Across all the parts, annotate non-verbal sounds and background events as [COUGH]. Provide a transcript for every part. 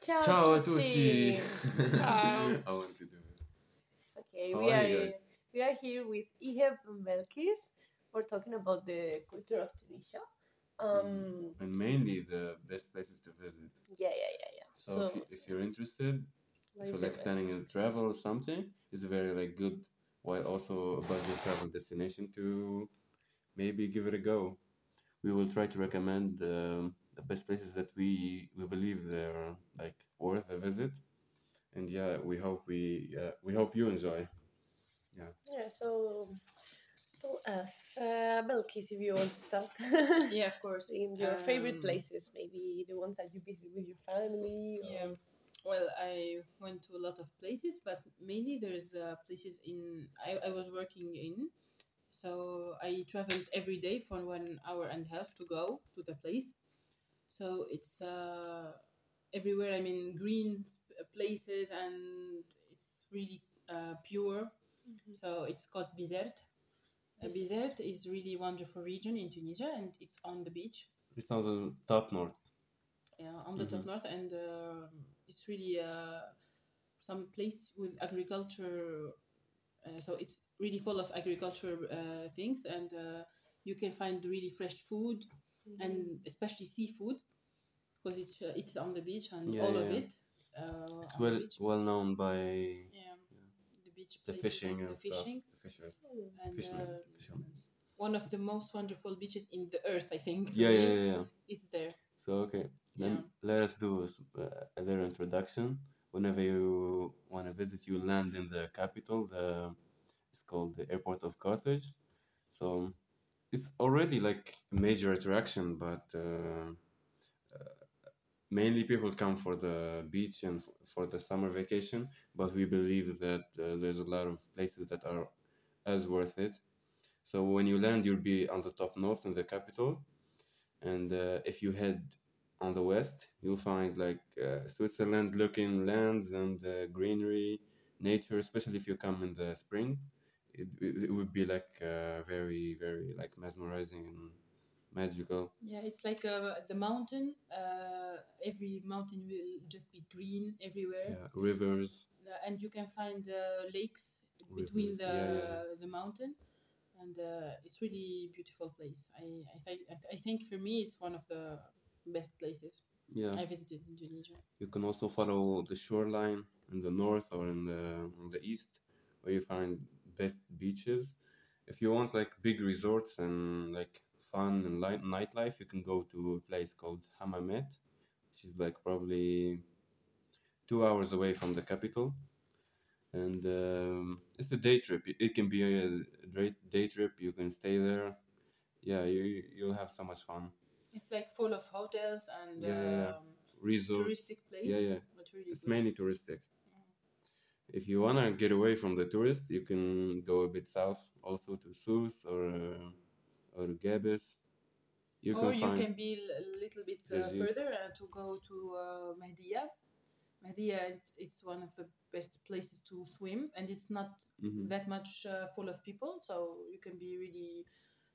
Ciao, Ciao a tutti. Ciao. I want to do it. Okay, How we are are we are here with Iheb and Belkis. We're talking about the culture of Tunisia. Um, And mainly the best places to visit. yeah, yeah, yeah, yeah. So, So, if, you, if you're interested, if like planning a travel or something, it's a very like good, while also a budget travel destination to maybe give it a go. We will try to recommend um, the best places that we we believe they're like worth a visit. And yeah, we hope we uh, we hope you enjoy. Yeah, yeah so tell us, uh, Belkis, if you want to start. [LAUGHS] Yeah, of course. [LAUGHS] In your favorite Um, places, maybe the ones that you visit with your family. Or... Yeah. Well, I went to a lot of places, but mainly there's uh, places in I, I was working in, so I traveled every day for one hour and a half to go to the place. So it's uh, everywhere. I mean, green places, and it's really uh, pure. Mhm. So it's called Bizerte. Uh, Bizerte is really wonderful region in Tunisia, and it's on the beach. It's on the top north. yeah, on the top north, and um it's really uh, some place with agriculture. Uh, so it's really full of agriculture uh, things, and uh, you can find really fresh food, Mhm. and especially seafood, because it's uh, it's on the beach and Yeah, all of it. Uh, It's well well known by yeah, the beach, the places, fishing the and stuff. fishing, The fisher, and fishermen, uh, fishermen. one of the most wonderful beaches in the earth, I think. Yeah, yeah, yeah, yeah. is there. So okay, then Yeah. let us do a s- uh, a little introduction. Whenever you want to visit, you land in the capital. The it's called the airport of Carthage. So it's already like a major attraction, but uh, uh, mainly people come for the beach and for the summer vacation. But we believe that uh, there's a lot of places that are as worth it. So when you land, you'll be on the top north in the capital, and uh, if you head on the west, you'll find like uh, Switzerland-looking lands and uh, greenery, nature. Especially if you come in the spring, it, it, it would be like uh, very, very like mesmerizing and magical. Yeah, it's like uh, the mountain. Uh, every mountain will just be green everywhere, Yeah, rivers. Uh, and you can find uh, lakes between the yeah, yeah, the mountain, and uh, it's really beautiful place. I I think I, th- I think for me it's one of the best places Yeah, I visited Indonesia. you can also follow the shoreline in the north or in the in the east, where you find best beaches. If you want like big resorts and like fun and light nightlife, you can go to a place called Hammamet, which is like probably two hours away from the capital. And um, it's a day trip. It- can be a day trip. You can stay there. Yeah, you you'll have so much fun. It's like full of hotels and yeah. um, Resort. touristic place. Yeah, yeah. Really It's good. mainly touristic. If you wanna get away from the tourists, you can go a bit south, also to Sousse or uh, or Gabes. You or can you can be a little bit uh, further uh, to go to uh. Mahdia, it's one of the best places to swim, and it's not Mhm. that much uh, full of people, so you can be really,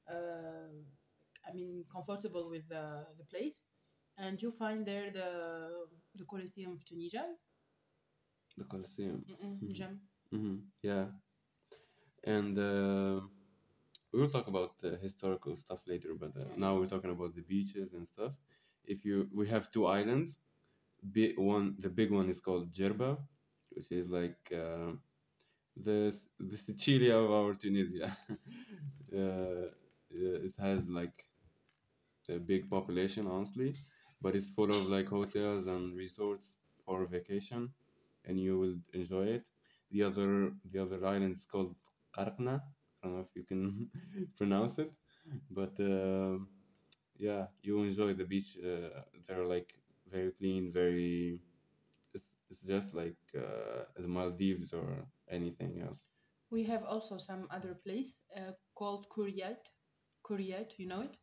uh, I mean, comfortable with uh, the place. And you find there the the Colosseum of Tunisia, the Colosseum. Mm-mm, Mhm. Jam. hmm Yeah, and uh, we will talk about uh, historical stuff later. But uh, now we're talking about the beaches and stuff. If you, we have two islands. Big one, the big one is called Jerba, which is like uh, the the Sicilia of our Tunisia. [LAUGHS] uh, it has like a big population, honestly, but it's full of like hotels and resorts for vacation, and you will enjoy it. The other the other island is called Qarqna. I don't know if you can [LAUGHS] pronounce it, but uh, yeah, you enjoy the beach. Uh, they're like very clean, very. It's, it's just like uh, the Maldives or anything else. We have also some other place uh, called Kuriat. Kuriat, you know it?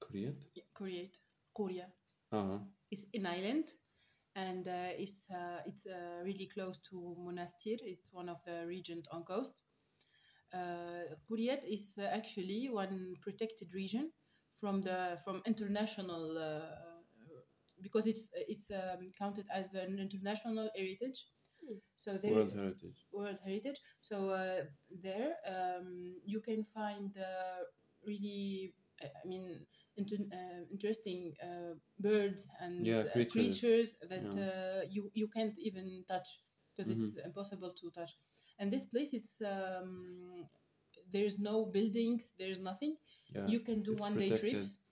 Korea? Yeah, Kuriat. Kurya. Uh-huh. It's an island, and uh, it's uh, it's uh, really close to Monastir. It's one of the regions on coast. Uh, Kuriat is uh, actually one protected region from the from international uh, because it's it's um, counted as an international heritage. Hmm. So there World Heritage. World Heritage. So uh, there um, you can find uh, really, I I mean, inter- uh, interesting uh, birds and Yeah, uh, creatures. creatures that Yeah. uh, you you can't even touch because it's impossible to touch. And this place, it's um, there's no buildings, there's nothing. Yeah. You can do it's one day trips,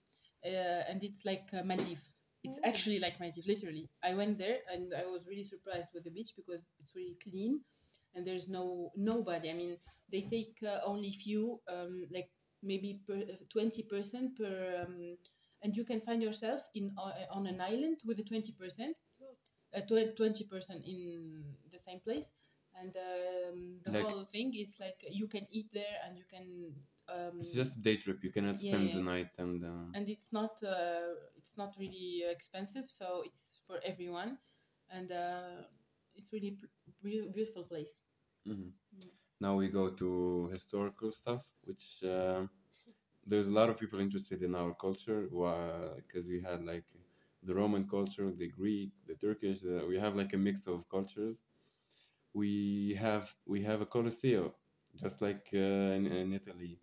uh, and it's like uh, Maldives. It's Mm. actually like Maldives, literally. I went there and I was really surprised with the beach because it's really clean, and there's no nobody. I mean, they take uh, only few, um, like maybe per, twenty percent per, um, and you can find yourself in uh, on an island with a twenty percent, uh, twenty percent in the same place. And um, the Like- whole thing is like you can eat there and you can um, It's just a day trip. You cannot Yeah, spend yeah. the night and. Uh, and it's not uh, it's not really expensive so it's for everyone and uh, it's really beautiful place mhm. Mm. Now we go to historical stuff, which uh, there's a lot of people interested in our culture because we had like the Roman culture, the Greek, the Turkish. Uh, we have like a mix of cultures. We have we have a Colosseum, just like uh, in, in Italy.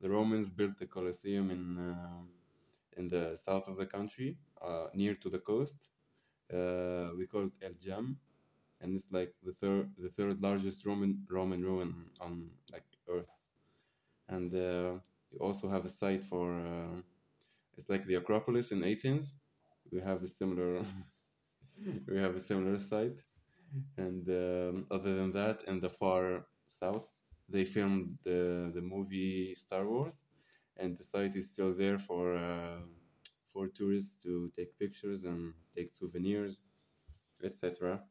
The Romans built a Colosseum in uh, in the south of the country, uh, near to the coast. Uh, we call it El Jam, and it's like the third the third largest Roman Roman ruin on like Earth. And uh, you also have a site for uh, it's like the Acropolis in Athens. We have a similar [LAUGHS] we have a similar site. And um, other than that, in the far south, they filmed the the movie Star Wars, and the site is still there for uh, for tourists to take pictures and take souvenirs, etc.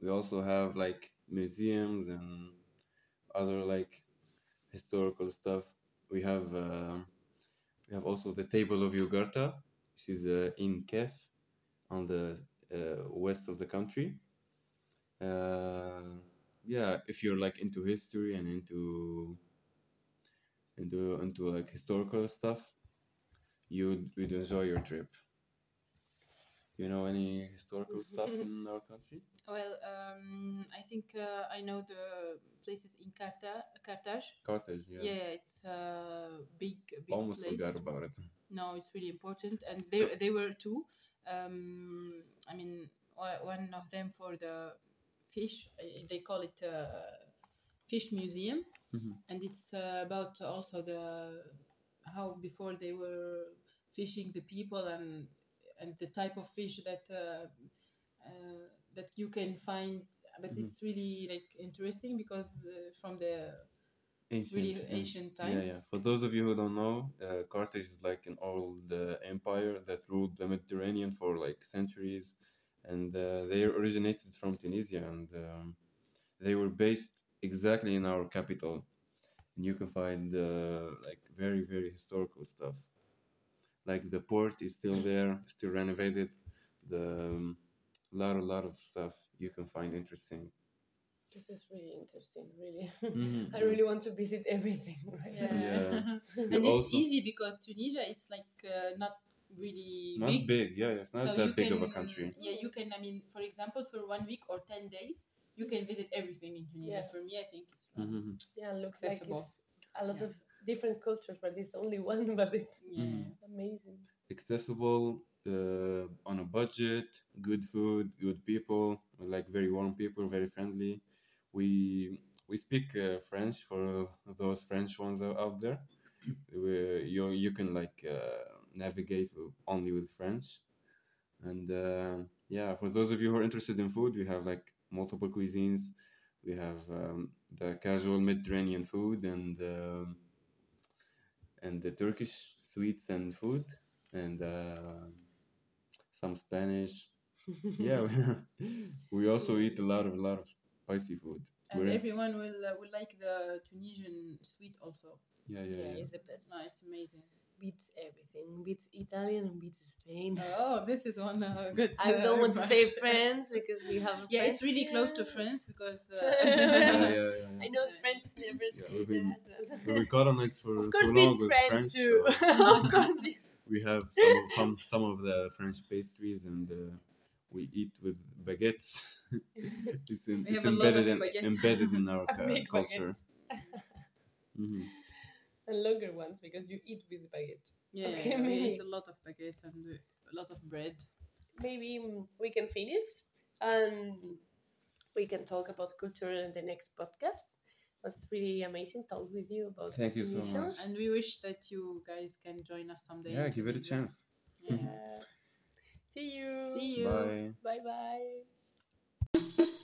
We also have like museums and other like historical stuff. We have uh, we have also the Table of Yugurta, which is uh, in Kef, on the uh, west of the country. Uh, yeah, if you're like into history and into into into like historical stuff, you'd you'd enjoy your trip. You know any historical stuff in our country? well um, i think uh, i know the places in Carta- carthage Carthage, yeah. yeah, it's a big big Almost place forgot about it. no it's really important and they, they were two um, i mean one of them for the fish they call it uh, fish museum Mhm. and it's uh, about also the how before they were fishing the people and and the type of fish that uh, uh, that you can find but Mhm. it's really like interesting because uh, from the Ancient, really ancient time Yeah, yeah. For those of you who don't know, uh, Carthage is like an old uh, empire that ruled the Mediterranean for like centuries, and uh, they originated from Tunisia, and um, they were based exactly in our capital. And you can find uh, like very, very historical stuff. Like the port is still there, still renovated. The um, lot, a lot of stuff you can find interesting. This is really interesting, really. Mhm, [LAUGHS] I really want to visit everything right yeah. Yeah. [LAUGHS] and it's Also- easy because Tunisia it's like uh, not really Not big big, yeah, it's not so that you big of a country. Yeah, you can. I mean, for example, for one week or ten days, you can visit everything in Tunisia. Yeah. For me, I think it's uh, Mhm. Yeah, it looks Accessible. like it's a lot Yeah. of different cultures, but it's only [LAUGHS] one, but it's yeah. Mhm. amazing. accessible uh, on a budget, good food, good people, like very warm people, very friendly. We we speak uh, French for those French ones out out there. We, you you can like uh, navigate only with French, and uh, yeah, for those of you who are interested in food, we have like multiple cuisines. We have um, the casual Mediterranean food and um, and the Turkish sweets and food and uh, some Spanish. [LAUGHS] Yeah, [LAUGHS] we, also eat a lot of a lot of spicy food. And We're- everyone will uh, will like the Tunisian sweet also. yeah, yeah, Yeah, yeah. it's the best. No, it's amazing. Beats everything. Beats Italian and beats Spain. Oh, this is one uh, good. I uh, don't want to say France because we have. a Yeah, it's French really close to here. France because. [LAUGHS] yeah, Uh, yeah, yeah, yeah. I know the French never Yeah, say we've been- that. We [LAUGHS] were colonized for of course, too long beats with French French. too. so [LAUGHS] of course, we have some some, some of the French pastries and uh, we eat with baguettes. it's in, it's have a lot embedded of in embedded in our A cu- big culture. hmm and longer ones because you eat with baguette. Yeah, Okay, yeah, we maybe. eat a lot of baguette and a lot of bread. Maybe we can finish and we can talk about culture in the next podcast. It was really amazing talk with you about Thank you so much. And we wish that you guys can join us someday. Yeah, give it a chance. Yeah. Yeah. [LAUGHS] See you. See you. Bye. Bye bye.